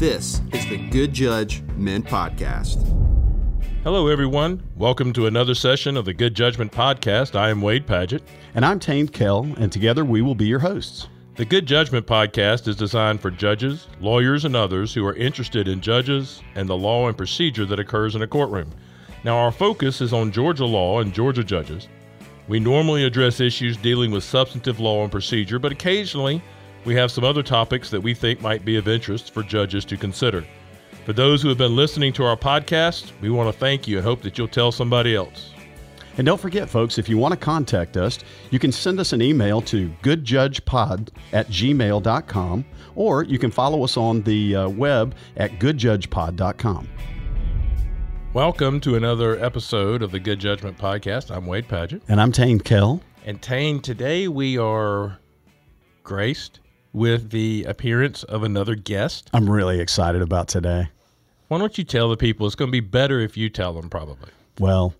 This is the Good Judge Men Podcast. Hello, everyone. Welcome to another session of the Good Judgment Podcast. I am Wade Padgett. And I'm Tain Kell, and together we will be your hosts. The Good Judgment Podcast is designed for judges, lawyers, and others who are interested in judges and the law and procedure that occurs in a courtroom. Now, our focus is on Georgia law and Georgia judges. We normally address issues dealing with substantive law and procedure, but occasionally we have some other topics that we think might be of interest for judges to consider. For those who have been listening to our podcast, we want to thank you and hope that you'll tell somebody else. And don't forget, folks, if you want to contact us, you can send us an email to goodjudgepod at gmail.com, or you can follow us on the uh, web at goodjudgepod.com. Welcome to another episode of the Good Judgment Podcast. I'm Wade Padgett. And I'm Tain Kell. And Tain, today we are graced with the appearance of another guest. I'm really excited about today. Why don't you tell the people? It's going to be better if you tell them, probably. Well,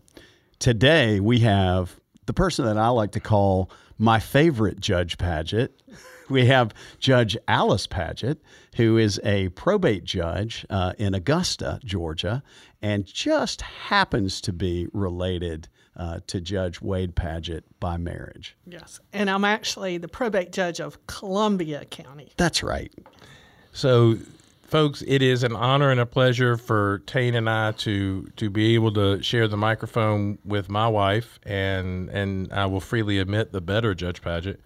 today we have the person that I like to call my favorite Judge Padgett. We have Judge Alice Padgett, who is a probate judge uh, in Augusta, Georgia, and just happens to be related uh, to Judge Wade Padgett by marriage. Yes. And I'm actually the probate judge of Columbia County. That's right. So, folks, it is an honor and a pleasure for Tain and I to to be able to share the microphone with my wife, and and I will freely admit the better Judge Padgett.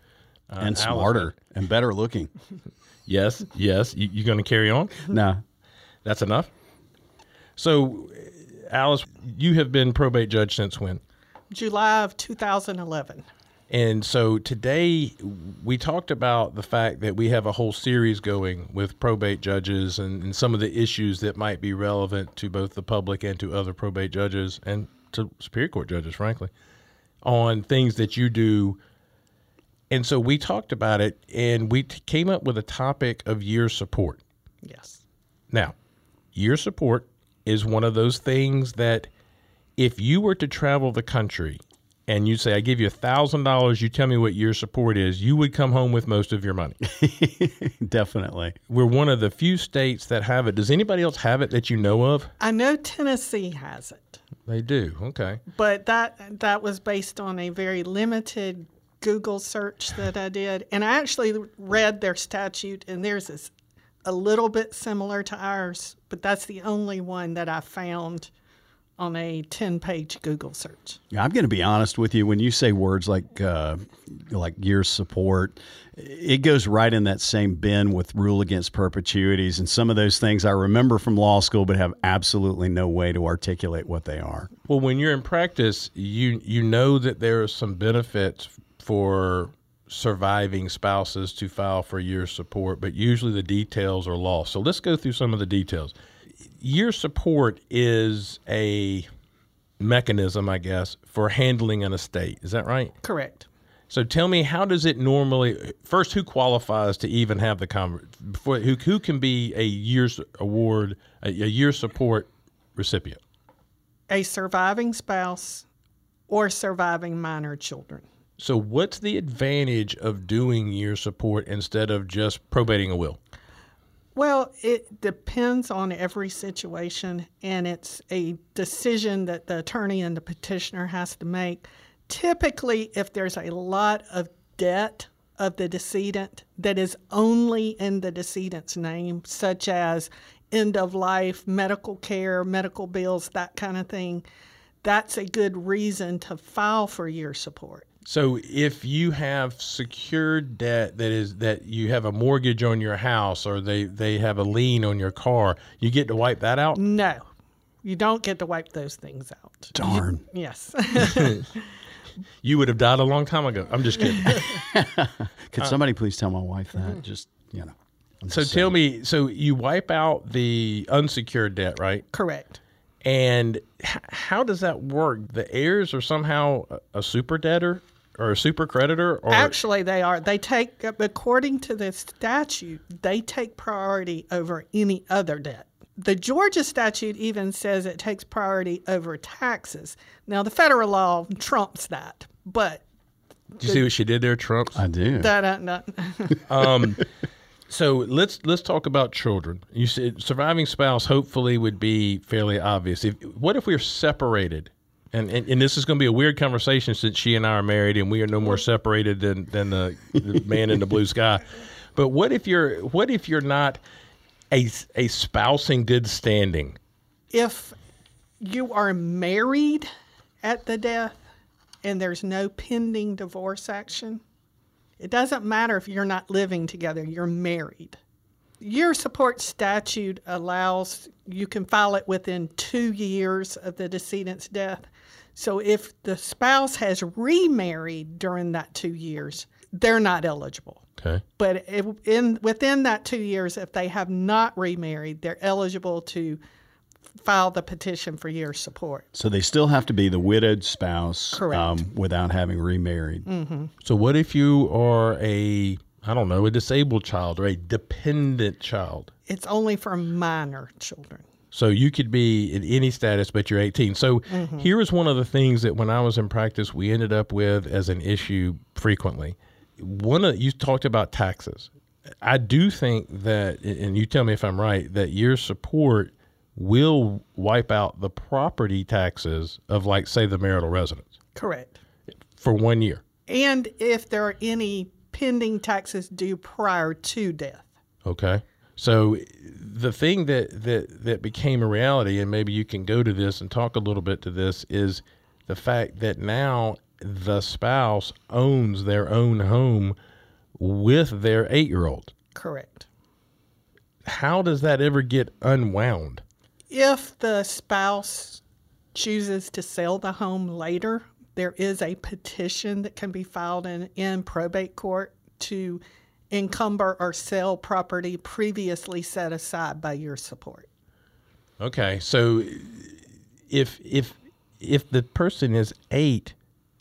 Uh, and smarter Alice. and better looking. yes, yes. You, you going to carry on? No. That's enough? So, Alice, you have been probate judge since when? July of 2011. And so today we talked about the fact that we have a whole series going with probate judges and, and, some of the issues that might be relevant to both the public and to other probate judges and to Superior Court judges, frankly, on things that you do. And so we talked about it and we t- came up with a topic of year support. Yes. Now, year support is one of those things that if you were to travel the country and you say, I give you a thousand dollars, you tell me what your support is, you would come home with most of your money. Definitely. We're one of the few states that have it. Does anybody else have it that you know of? I know Tennessee has it. They do. Okay. But that that was based on a very limited Google search that I did. And I actually read their statute and theirs is a little bit similar to ours, but that's the only one that I found on a 10 page Google search. Yeah, I'm going to be honest with you. When you say words like uh, like year support, it goes right in that same bin with rule against perpetuities and some of those things I remember from law school, but have absolutely no way to articulate what they are. Well, when you're in practice, you you know that there are some benefits for surviving spouses to file for year support, but usually the details are lost. So let's go through some of the details year support is a mechanism, I guess, for handling an estate. Is that right? Correct. So tell me, how does it normally? First, who qualifies to even have the conver- before, who who can be a year's award, a, a year support recipient? A surviving spouse or surviving minor children. So, what's the advantage of doing year support instead of just probating a will? Well, it depends on every situation, and it's a decision that the attorney and the petitioner has to make. Typically, if there's a lot of debt of the decedent that is only in the decedent's name, such as end of life, medical care, medical bills, that kind of thing, that's a good reason to file for year support. So if you have secured debt that is that you have a mortgage on your house or they, they have a lien on your car, you get to wipe that out? No. You don't get to wipe those things out. Darn. You, yes. you would have died a long time ago. I'm just kidding. Could somebody please tell my wife that? Mm-hmm. Just, you know. I'm so tell me, so you wipe out the unsecured debt, right? Correct. And h- how does that work? The heirs are somehow a, a super debtor? Or a super creditor? Or? Actually, they are. They take, according to the statute, they take priority over any other debt. The Georgia statute even says it takes priority over taxes. Now, the federal law trumps that, but. Did you the, see what she did there, Trumps? I do. That, uh, um, So let's let's talk about children. You said surviving spouse hopefully would be fairly obvious. If what if we're separated? And, and, and this is going to be a weird conversation since she and I are married and we are no more separated than, than the, the man in the blue sky. But what if you're what if you're not a, a spouse in good standing? If you are married at the death and there's no pending divorce action, it doesn't matter if you're not living together, you're married. Your support statute allows you can file it within two years of the decedent's death. So if the spouse has remarried during that two years, they're not eligible. Okay. But if, in within that two years, if they have not remarried, they're eligible to file the petition for year support. So they still have to be the widowed spouse Correct. um, without having remarried. So what if you are a I don't know a disabled child or a dependent child? It's only for minor children. So you could be in any status, but you're 18. So mm-hmm. here is one of the things that when I was in practice, we ended up with as an issue frequently. One of you talked about taxes. I do think that, and you tell me if I'm right, that your support will wipe out the property taxes of, like, say, the marital residence Correct. for one year. And if there are any pending taxes due prior to death. Okay. So the thing that, that that became a reality, and maybe you can go to this and talk a little bit to this, is the fact that now the spouse owns their own home with their eight year old. Correct. How does that ever get unwound? If the spouse chooses to sell the home later, there is a petition that can be filed in, in probate court to encumber or sell property previously set aside by your support. Okay, so if if if the person is eight,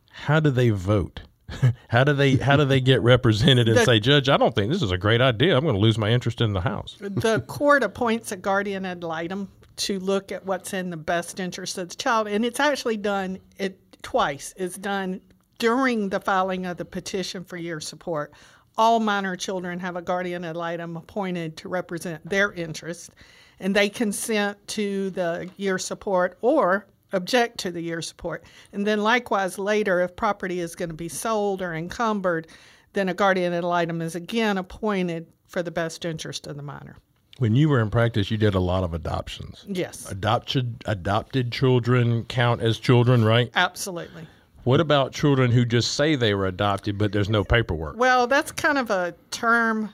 how do they vote? how do they how do they get represented and The- say, Judge, I don't think this is a great idea. I'm going to lose my interest in the house. the court appoints a guardian ad litem to look at what's in the best interest of the child, and it's actually done it twice. It's done during the filing of the petition for your support. All minor children have a guardian ad litem appointed to represent their interest, and they consent to the year support or object to the year support. And then, likewise, later, if property is going to be sold or encumbered, then a guardian ad litem is again appointed for the best interest of the minor. When you were in practice, you did a lot of adoptions. Yes, Adopted adopted children count as children, right? absolutely. What about children who just say they were adopted but there's no paperwork? Well, that's kind of a term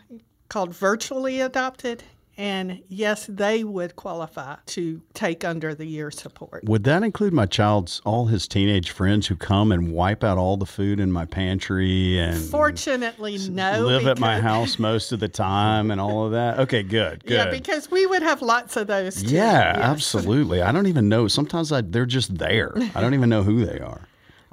called virtually adopted. And yes, they would qualify to take under the year support. Would that include my child's all his teenage friends who come and wipe out all the food in my pantry and Fortunately, no. live at my house most of the time and all of that? Okay, good, good. Yeah, because we would have lots of those too. Yeah, Yes. absolutely. I don't even know. Sometimes I, they're just there. I don't even know who they are.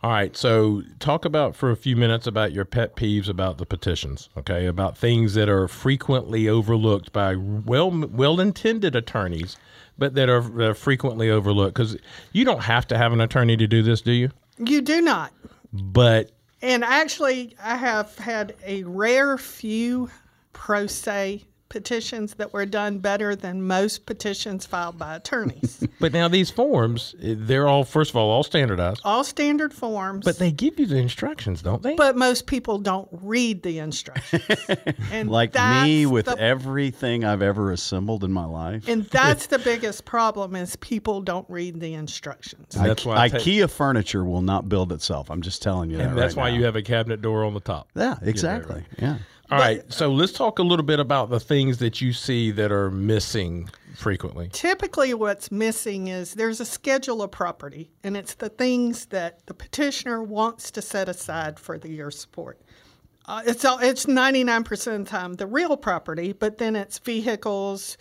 All right, so talk about for a few minutes about your pet peeves about the petitions, okay? About things that are frequently overlooked by well well intended attorneys, but that are uh, frequently overlooked because you don't have to have an attorney to do this, do you? You do not. But And actually, I have had a rare few pro se petitions that were done better than most petitions filed by attorneys. but now these forms, eh, they're all first of all all standardized, All standard forms. but they give you the instructions, don't they? but most people don't read the instructions. And Like me with the, everything I've ever assembled in my life. and that's the biggest problem is people don't read the instructions. And that's why I take- IKEA furniture will not build itself. I'm just telling you that. and that's right why now. you have a cabinet door on the top. Yeah, exactly. Yeah. All right, so let's talk a little bit about the things that you see that are missing frequently. Typically, what's missing is there's a schedule of property, and it's the things that the petitioner wants to set aside for the year support. Uh, it's all, it's 99% of the time the real property, but then it's vehicles,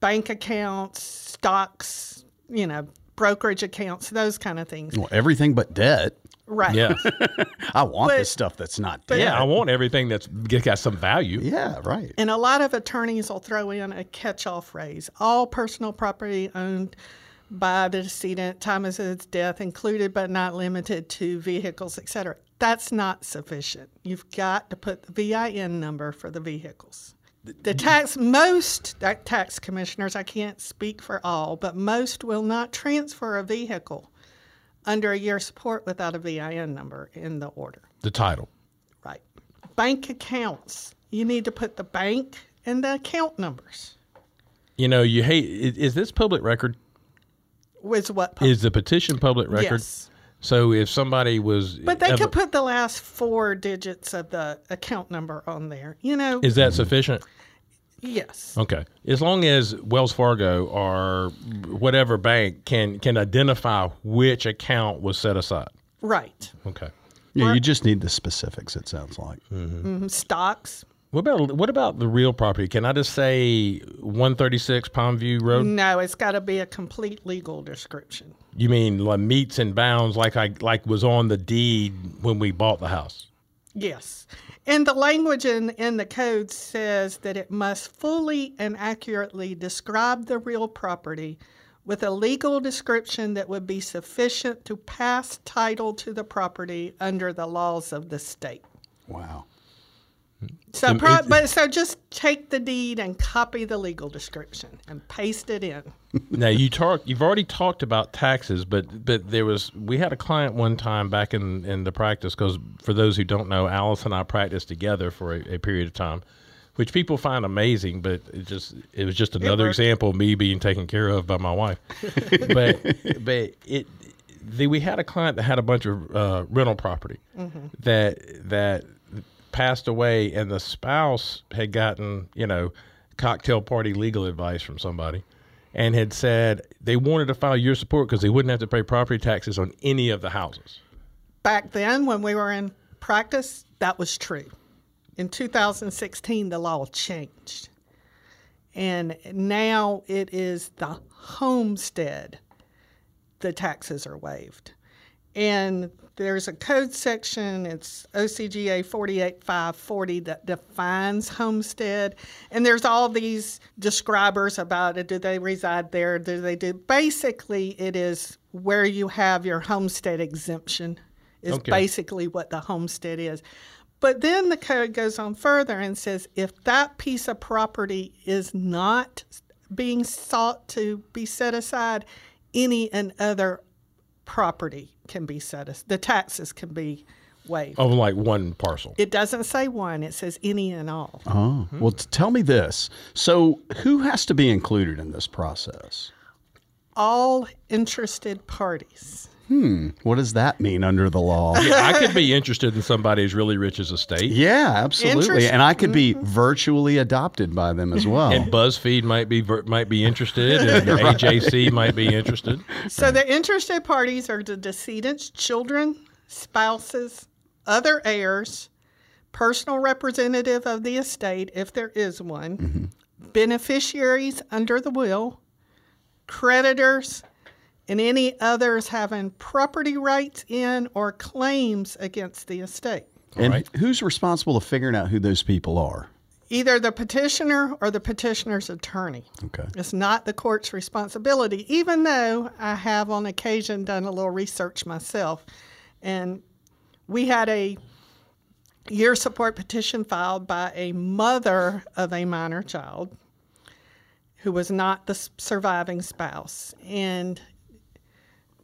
bank accounts, stocks, you know, brokerage accounts, those kind of things. Well, everything but debt. Right. Yeah, I want the But- stuff that's not but- debt. yeah. I want everything that's got some value. yeah, right. And a lot of attorneys will throw in a catch-all phrase: all personal property owned by the decedent at time of his death, included but not limited to vehicles, etc. That's not sufficient. You've got to put the VIN number for the vehicles. the tax most tax commissioners, I can't speak for all, but most will not transfer a vehicle under a year support without a VIN number in the order. The title. Right. Bank accounts. You need to put the bank and the account numbers. You know, you hate. Is, is this public record? Was what? Is the petition public record? Yes. So if somebody was, But they ever- could put the last four digits of the account number on there. You know. is that sufficient? Yes. Okay, as long as Wells Fargo or whatever bank can can identify which account was set aside. Right. Okay. Yeah, you just need the specifics. It sounds like. mm-hmm. Stocks. What about what about the real property? Can I just say 136 Palmview Road? No, it's got to be a complete legal description. You mean like metes and bounds, like I like was on the deed when we bought the house? Yes. And the language in, in the code says that it must fully and accurately describe the real property with a legal description that would be sufficient to pass title to the property under the laws of the state. Wow. So, pro- it- but so just take the deed and copy the legal description and paste it in. now you talk you've already talked about taxes but but there was we had a client one time back in in the practice because for those who don't know alice and i practiced together for a, a period of time which people find amazing but it just it was just another example of me being taken care of by my wife. But but it the, we had a client that had a bunch of uh, rental property that that passed away and the spouse had gotten you know cocktail party legal advice from somebody and had said they wanted to file your support because they wouldn't have to pay property taxes on any of the houses Back then, when we were in practice, that was true. In 2016, the law changed. And now it is the homestead, the taxes are waived. And there's a code section, it's OCGA 48540, that defines homestead. And there's all these describers about it. Do they reside there? Do they do? Basically, it is where you have your homestead exemption, is Okay. basically what the homestead is. But then the code goes on further and says if that piece of property is not being sought to be set aside, any and other property can be set aside. The taxes can be waived. of like one parcel It doesn't say one, it says any and all. Oh, well, tell me this. So, who has to be included in this process? All interested parties. Hmm. What does that mean under the law? i could be interested in somebody's really rich as a state. Yeah, absolutely. Interest- And I could be virtually adopted by them as well. and BuzzFeed might be might be interested, and AJC might be interested. So the interested parties are the decedent's children, spouses, other heirs, personal representative of the estate, if there is one, beneficiaries under the will, creditors, and any others having property rights in or claims against the estate. and right. who's responsible for figuring out who those people are? Either the petitioner or the petitioner's attorney. Okay. It's not the court's responsibility, even though I have on occasion done a little research myself. And we had a year support petition filed by a mother of a minor child who was not the surviving spouse. And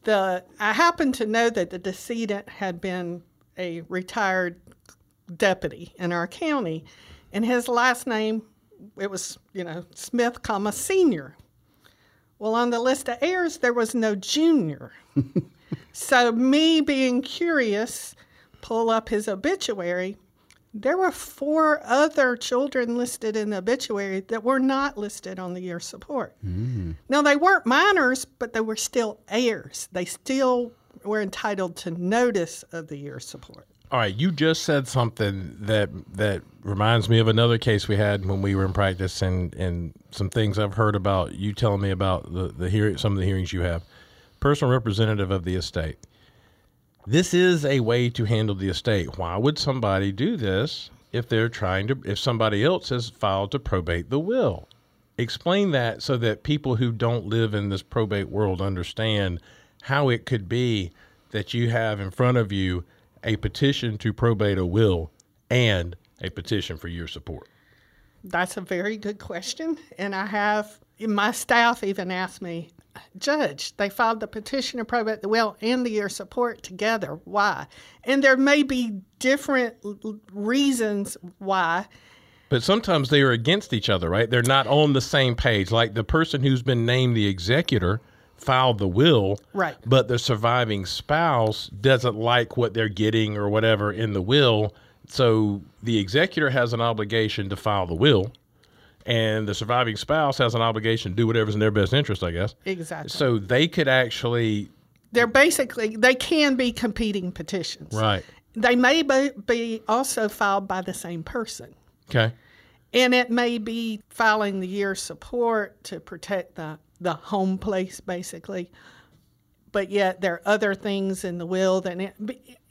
the I happen to know that the decedent had been a retired deputy in our county, and his last name it was you know Smith, comma senior. Well, on the list of heirs, there was no junior. so me being curious, pull up his obituary. There were four other children listed in the obituary that were not listed on the year support. Mm. Now, they weren't minors, but they were still heirs. They still were entitled to notice of the year support. All right, you just said something that that reminds me of another case we had when we were in practice, and and some things I've heard about you telling me about the the hearing, some of the hearings you have. Personal representative of the estate. This is a way to handle the estate. Why would somebody do this if they're trying to? If somebody else has filed to probate the will, explain that so that people who don't live in this probate world understand how it could be that you have in front of you a petition to probate a will and a petition for your support. That's a very good question. And I have, my staff even asked me, Judge, they filed the petition of probate, the will, and the year support together. Why? And there may be different l- reasons why. But sometimes they are against each other, right? They're not on the same page. Like the person who's been named the executor filed the will, Right. But the surviving spouse doesn't like what they're getting or whatever in the will. So the executor has an obligation to file the will, and the surviving spouse has an obligation to do whatever's in their best interest, I guess. Exactly. So they could actually, They're basically, they can be competing petitions. right? They may be, be also filed by the same person. Okay. And it may be filing the year support to protect the, the home place, basically. But yet there are other things in the will that,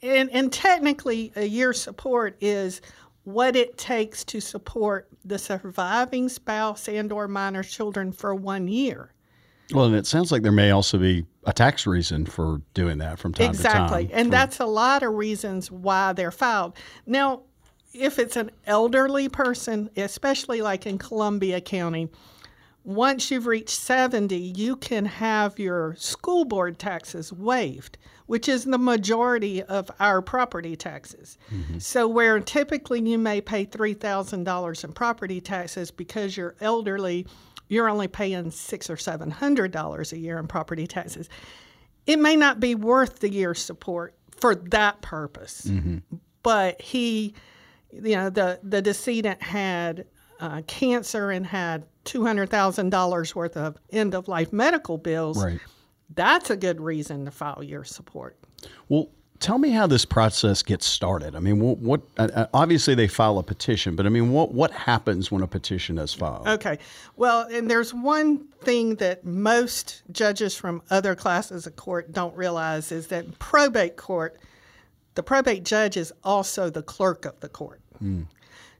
and, and technically, a year support is what it takes to support the surviving spouse and or minor children for one year. Well, and it sounds like there may also be a tax reason for doing that from time exactly. to time. Exactly. And that's a lot of reasons why they're filed. Now, if it's an elderly person, especially like in Columbia County, once you've reached 70, you can have your school board taxes waived, which is the majority of our property taxes. Mm-hmm. So, where typically you may pay $3,000 in property taxes because you're elderly, you're only paying six or seven hundred dollars a year in property taxes. It may not be worth the year's support for that purpose, mm-hmm. but he, you know, the the decedent had uh, cancer and had two hundred thousand dollars worth of end of life medical bills. Right. That's a good reason to file your support. Well, tell me how this process gets started. I mean, what, what uh, uh, obviously they file a petition, but I mean, what what happens when a petition is filed? Okay. Well, and there's one thing that most judges from other classes of court don't realize is that probate court, the probate judge is also the clerk of the court.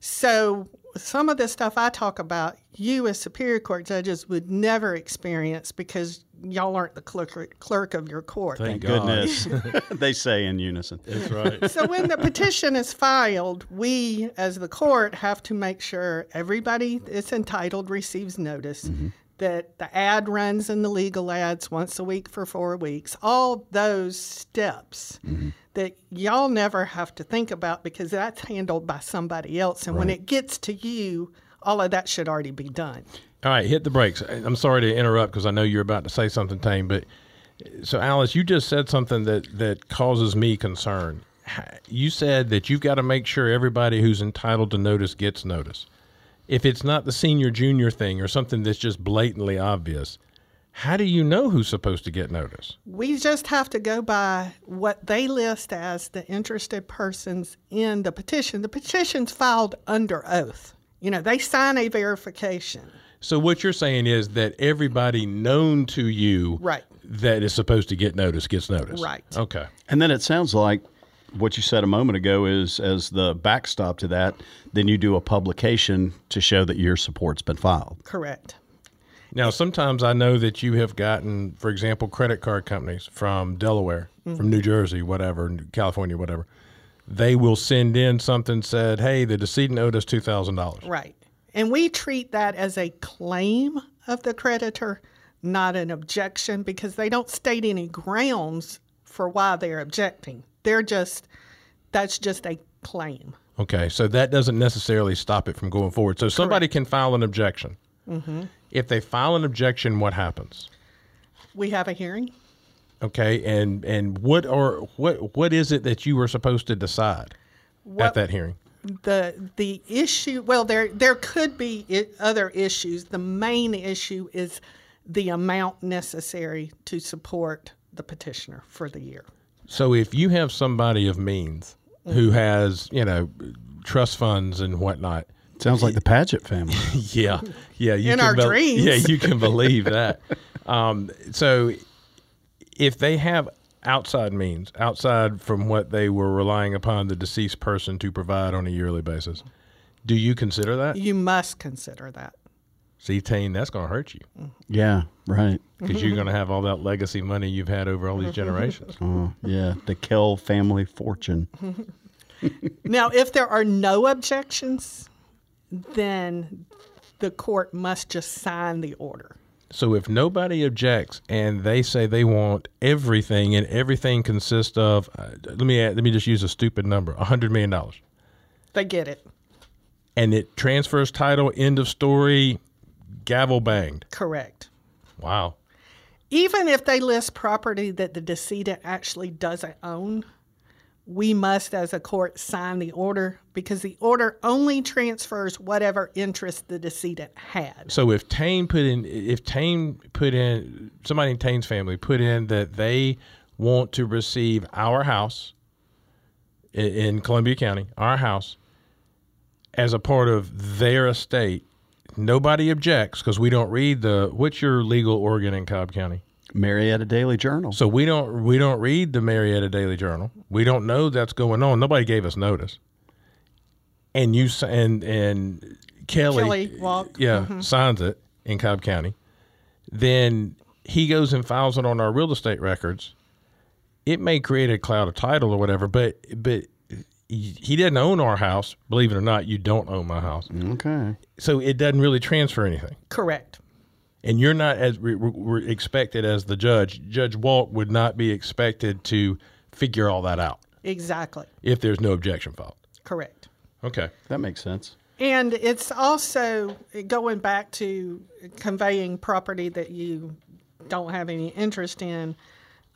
So some of the stuff I talk about, you as Superior Court judges would never experience because y'all aren't the clerk, clerk of your court. Thank Goodness, they say in unison. That's right. so when the petition is filed, we as the court have to make sure everybody that's entitled receives notice. Mm-hmm. That the ad runs in the legal ads once a week for four weeks. All those steps mm-hmm. that y'all never have to think about because that's handled by somebody else. And when it gets to you, all of that should already be done. All right, hit the brakes. I'm sorry to interrupt because I know you're about to say something, Tain. But so, Alice, you just said something that that causes me concern. You said that you've got to make sure everybody who's entitled to notice gets notice. If it's not the senior junior thing or something that's just blatantly obvious, how do you know who's supposed to get notice? We just have to go by what they list as the interested persons in the petition. The petition's filed under oath. You know, they sign a verification. So what you're saying is that everybody known to you Right. that is supposed to get notice gets notice. Right. Okay. And then it sounds like what you said a moment ago is as the backstop to that, then you do a publication to show that your support's been filed. Correct. Now, sometimes I know that you have gotten, for example, credit card companies from Delaware, from mm-hmm. New Jersey, whatever, California, whatever. They will send in something said, "Hey, the decedent owed us two thousand dollars." Right. And we treat that as a claim of the creditor, not an objection, because they don't state any grounds for why they're objecting. They're just, that's just a claim. Okay, so that doesn't necessarily stop it from going forward. So somebody can file an objection. Mm-hmm. If they file an objection, what happens? We have a hearing. Okay, and and what are what what is it that you were supposed to decide at What- that hearing? the the issue well there there could be other issues the main issue is the amount necessary to support the petitioner for the year So if you have somebody of means who has you know trust funds and whatnot, Sounds like the Padgett family. yeah, yeah, you In can our bel- dreams. yeah, you can believe that. Um, so if they have outside means, outside from what they were relying upon the deceased person to provide on a yearly basis, do you consider that? you must consider that See, Tain, that's going to hurt you yeah, right. because you're going to have all that legacy money you've had over all these generations. Oh, yeah, the Kell family fortune. now if there are no objections then the court must just sign the order. So if nobody objects and they say they want everything, and everything consists of, uh, let me add, let me just use a stupid number, a hundred million dollars, They get it. and it transfers title, end of story, gavel banged. Correct. Wow. Even if they list property that the decedent actually doesn't own, we must, as a court, sign the order because the order only transfers whatever interest the decedent had. So if Tain put in, if Tain put in, somebody in Tain's family put in that they want to receive our house i- in Columbia County, our house, as a part of their estate, nobody objects because we don't read the. What's your legal organ in Cobb County? Marietta Daily Journal. So we don't we don't read the Marietta Daily Journal. We don't know that's going on. Nobody gave us notice. And you and and Kelly, Kelli Wolk, yeah, mm-hmm. signs it in Cobb County. Then he goes and files it on our real estate records. It may create a cloud of title or whatever, but but he he didn't own our house. Believe it or not, you don't own my house. okay. So it doesn't really transfer anything Correct. and you're not as re- re- re- expected as the judge. Judge Wolk would not be expected to figure all that out Exactly. if there's no objection filed. Correct. Okay. That makes sense. And it's also going back to conveying property that you don't have any interest in.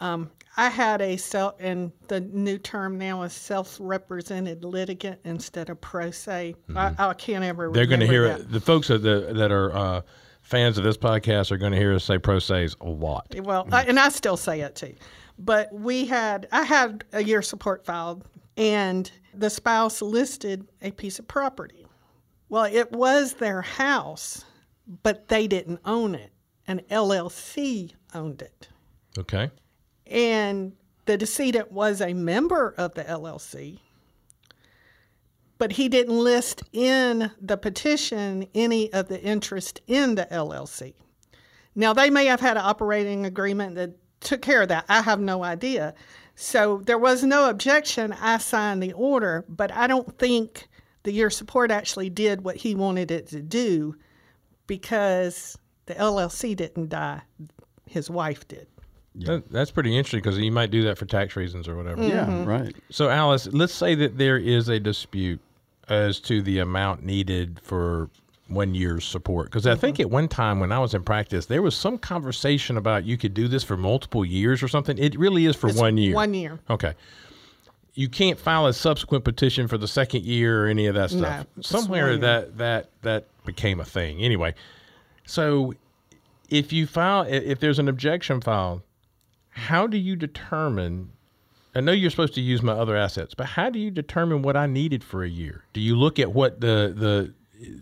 Um, I had a self, and the new term now is self-represented litigant instead of pro se. I, I can't ever. Mm-hmm. They're going to hear it. The folks that the, that are uh, fans of this podcast are going to hear us say pro se's a lot. Well, I, and I still say it too. But we had, I had a year support filed, and the spouse listed a piece of property. Well, it was their house, but they didn't own it. An LLC owned it. Okay. And the decedent was a member of the LLC, but he didn't list in the petition any of the interest in the LLC. Now, they may have had an operating agreement that took care of that. I have no idea. So there was no objection. I signed the order, but I don't think the year support actually did what he wanted it to do because the LLC didn't die. His wife did. That, that's pretty interesting because you might do that for tax reasons or whatever. Yeah, mm-hmm. right. So, Alice, let's say that there is a dispute as to the amount needed for one year's support. Because I mm-hmm. think at one time when I was in practice, there was some conversation about you could do this for multiple years or something. It really is for It's one year. one year. Okay. You can't file a subsequent petition for the second year or any of that stuff. it's Somewhere that that that became a thing. Anyway, so if you file if there's an objection filed, how do you determine I know you're supposed to use my other assets, but how do you determine what I needed for a year? Do you look at what the the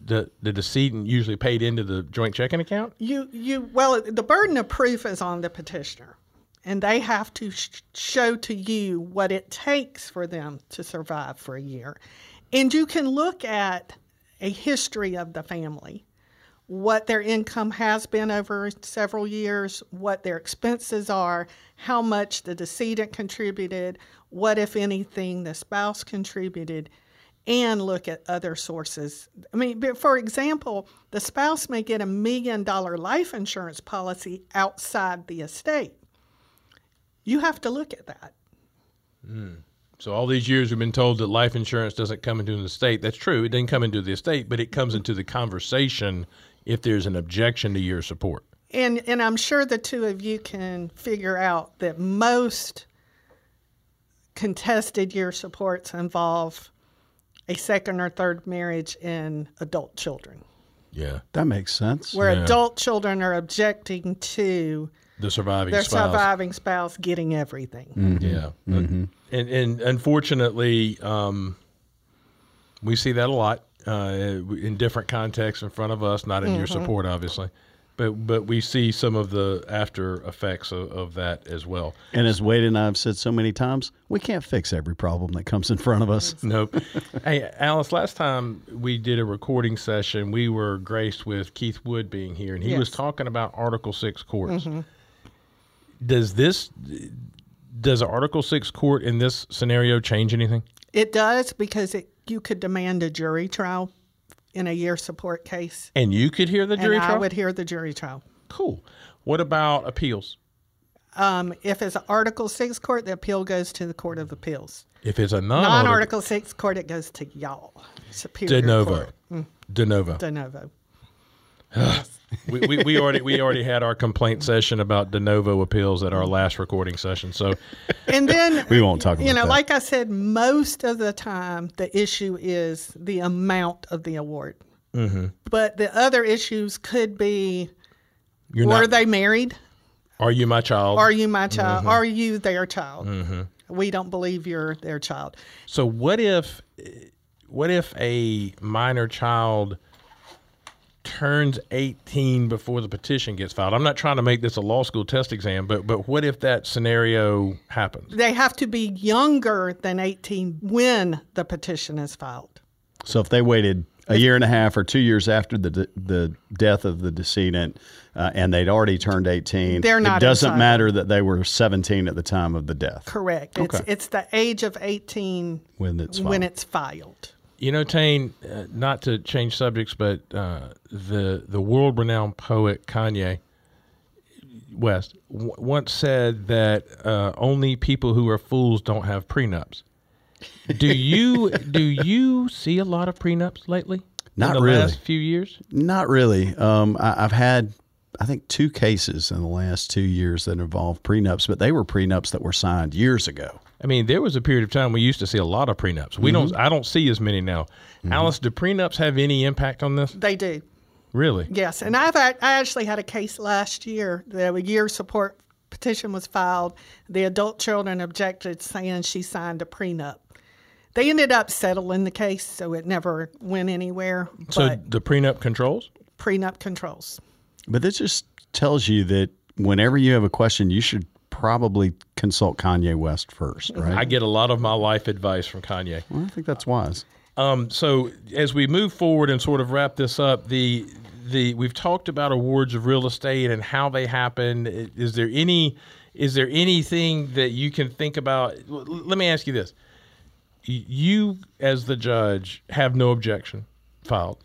the, the decedent usually paid into the joint checking account? You, you, well, the burden of proof is on the petitioner, and they have to sh- show to you what it takes for them to survive for a year. And you can look at a history of the family, what their income has been over several years, what their expenses are, how much the decedent contributed, what, if anything, the spouse contributed, and look at other sources. I mean, for example, the spouse may get a million dollar life insurance policy outside the estate. You have to look at that. Hmm. So all these years we've been told that life insurance doesn't come into the estate. That's true. It didn't come into the estate, but it comes mm-hmm. into the conversation if there's an objection to your support. And and I'm sure the two of you can figure out that most contested year supports involve a second or third marriage and adult children, Yeah. That makes sense. where Yeah. adult children are objecting to The surviving their spouse. surviving spouse getting everything. Yeah. And, and unfortunately, um, we see that a lot uh, in different contexts in front of us, not in your support, obviously. But, but we see some of the after effects of, of that as well. And as Wade and I have said so many times, we can't fix every problem that comes in front of us. Nope. hey, Alice, last time we did a recording session, we were graced with Keith Wood being here, and he was talking about Article 6 courts. Does this, does Article 6 court in this scenario change anything? It does because it, you could demand a jury trial in a year support case, And you could hear the jury and I trial? would hear the jury trial. Cool. What about appeals? Um, if it's an Article Six court, the appeal goes to the Court of Appeals. If it's a non Non-Article Six court, it goes to y'all, Superior de novo. Court. Mm. De novo. De novo. We, we, we already we already had our complaint session about de novo appeals at our last recording session. So And then We won't talk About You know, that. like I said, most of the time the issue is the amount of the award. Mm-hmm. But the other issues could be: you're Were not. they married? are you my child? Are you my child? Mm-hmm. Are you their child? We don't believe you're their child. So what if what if a minor child turns 18 before the petition gets filed? I'm not trying to make this a law school test exam, but but what if that scenario happens? They have to be younger than 18 when the petition is filed. So if they waited a year and a half or two years after the de- the death of the decedent, uh, and they'd already turned eighteen, They're not It doesn't entitled. matter that they were seventeen at the time of the death Correct. It's Okay. it's the age of 18 when it's when it's filed. You know, Tain, uh, not to change subjects, but uh, the the world renowned poet Kanye West w- once said that uh, only people who are fools don't have prenups. Do you do you see a lot of prenups lately? Not in the really. last few years. Not really. Um, I, I've had, I think, two cases in the last two years that involved prenups, but they were prenups that were signed years ago. I mean, there was a period of time we used to see a lot of prenups. We don't. Mm-hmm. I don't see as many now. Mm-hmm. Alice, do prenups have any impact on this? They do. Really? Yes, and I've had, I actually had a case last year. The a year support petition was filed. The adult children objected, saying she signed a prenup. They ended up settling the case, so it never went anywhere. So But the prenup controls. prenup controls. But this just tells you that whenever you have a question, you should probably consult Kanye West first, right? I get a lot of my life advice from Kanye. Well, I think that's wise. Um, so as we move forward and sort of wrap this up, the the we've talked about awards of real estate and how they happen. Is there any is there anything that you can think about? L- Let me ask you this: You, as the judge, have no objection filed.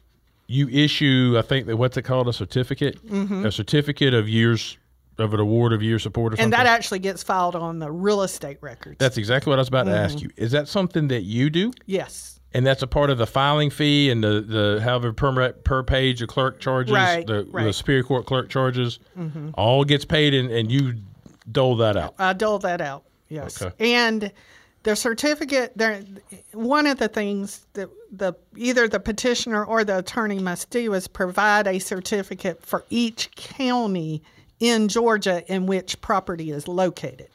You issue, I think that what's it called, a certificate, a certificate of years of an award of year support or something. And that actually gets filed on the real estate records. That's exactly what I was about to ask mm-hmm. you. Is that something that you do? yes. And that's a part of the filing fee and the, the however per, per page the clerk charges, Right, the, the. Superior Court clerk charges, mm-hmm. all gets paid and, and you dole that out. I dole that out. Yes. Okay. And the certificate there one of the things that the either the petitioner or the attorney must do is provide a certificate for each county in Georgia in which property is located.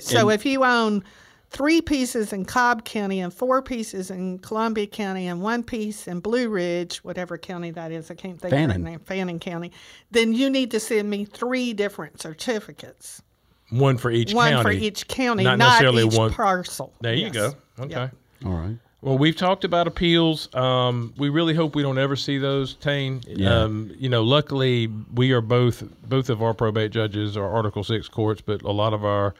So if you own three pieces in Cobb County and four pieces in Columbia County and one piece in Blue Ridge, whatever county that is, I can't think of the name, Fannin County, then you need to send me three different certificates. One for each One county. One for each county, Not not, necessarily each one- parcel. There you Yes. go. Okay. Yeah. All right. Well, we've talked about appeals. Um, we really hope we don't ever see those, Tain. Yeah. Um, you know, luckily we are both both of our probate judges are Article Six courts, but a lot of our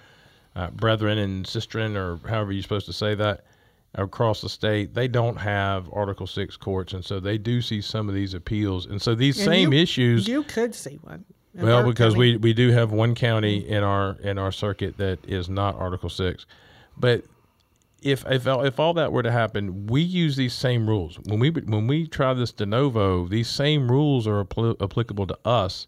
uh, brethren and sistren, or however you're supposed to say that, across the state, they don't have Article Six courts, and so they do see some of these appeals, and so these And same you- issues. You could see one. Well, because County. we, we do have one county in our in our circuit that is not Article Six, but if if all, if all that were to happen, we use these same rules when we when we try this de novo. These same rules are appli applicable to us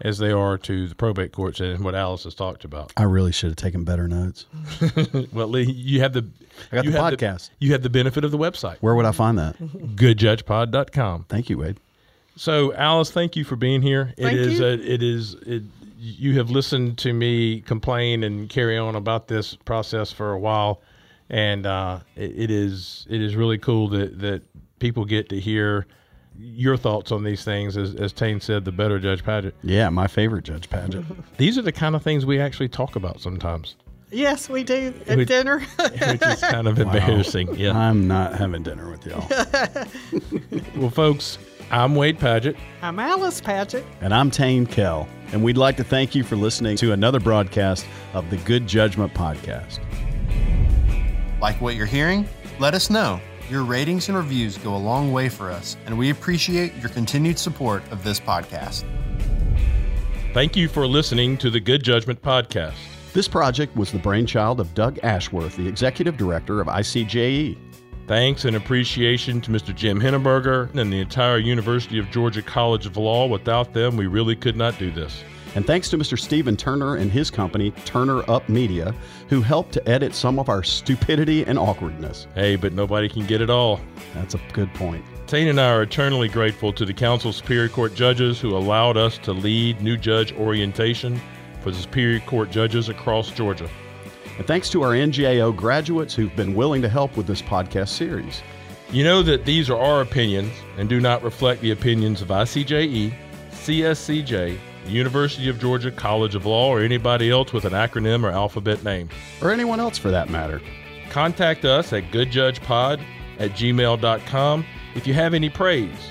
as they are to the probate courts and what Alice has talked about. I really should have taken better notes. Well, Lee, you have the I got you the have podcast. you have the benefit of the website Where would I find that? goodjudgepod.com. Thank you, Wade. So, Alice, thank you for being here. Thank it is you. A, it is it, you have listened to me complain and carry on about this process for a while, and uh, it, it is it is really cool that that people get to hear your thoughts on these things. As as Tain said, the better Judge Padgett. Yeah, my favorite Judge Padgett. These are the kind of things we actually talk about sometimes, Yes, we do at We- dinner. which is kind of embarrassing. Yeah. I'm not having dinner with y'all. Well, folks, I'm Wade Padgett. I'm Alice Padgett. and I'm Tain Kell. And we'd like to thank you for listening to another broadcast of the Good Judgment Podcast. Like what you're hearing? Let us know. Your ratings and reviews go a long way for us, and we appreciate your continued support of this podcast. Thank you for listening to the Good Judgment Podcast. This project was the brainchild of Doug Ashworth, the executive director of ICJE. Thanks and appreciation to Mr. Jim Henneberger and the entire University of Georgia College of Law. Without them, we really could not do this. And thanks to Mr. Stephen Turner and his company, Turner Up Media, who helped to edit some of our stupidity and awkwardness. Hey, but nobody can get it all. That's a good point. Tain and I are eternally grateful to the Council of Superior Court judges who allowed us to lead new judge orientation for the Superior Court judges across Georgia. And thanks to our NGAO graduates who've been willing to help with this podcast series. You know that these are our opinions and do not reflect the opinions of ICJE, CSCJ, University of Georgia College of Law, or anybody else with an acronym or alphabet name. Or anyone else for that matter. Contact us at goodjudgepod at gmail.com if you have any praise.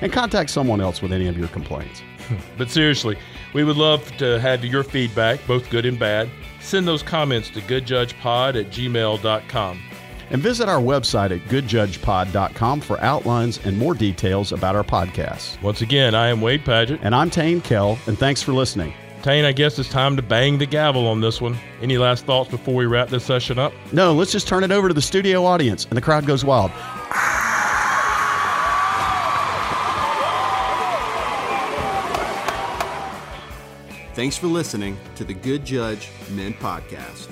And contact someone else with any of your complaints. But seriously, we would love to have your feedback, both good and bad. Send those comments to goodjudgepod at gmail.com. And visit our website at goodjudgepod.com for outlines and more details about our podcasts. Once again, I am Wade Padgett. And I'm Tain Kell, and thanks for listening. Tain, I guess it's time to bang the gavel on this one. Any last thoughts before we wrap this session up? No, let's just turn it over to the studio audience, and the crowd goes wild. Thanks for listening to the Good Judge Men Podcast.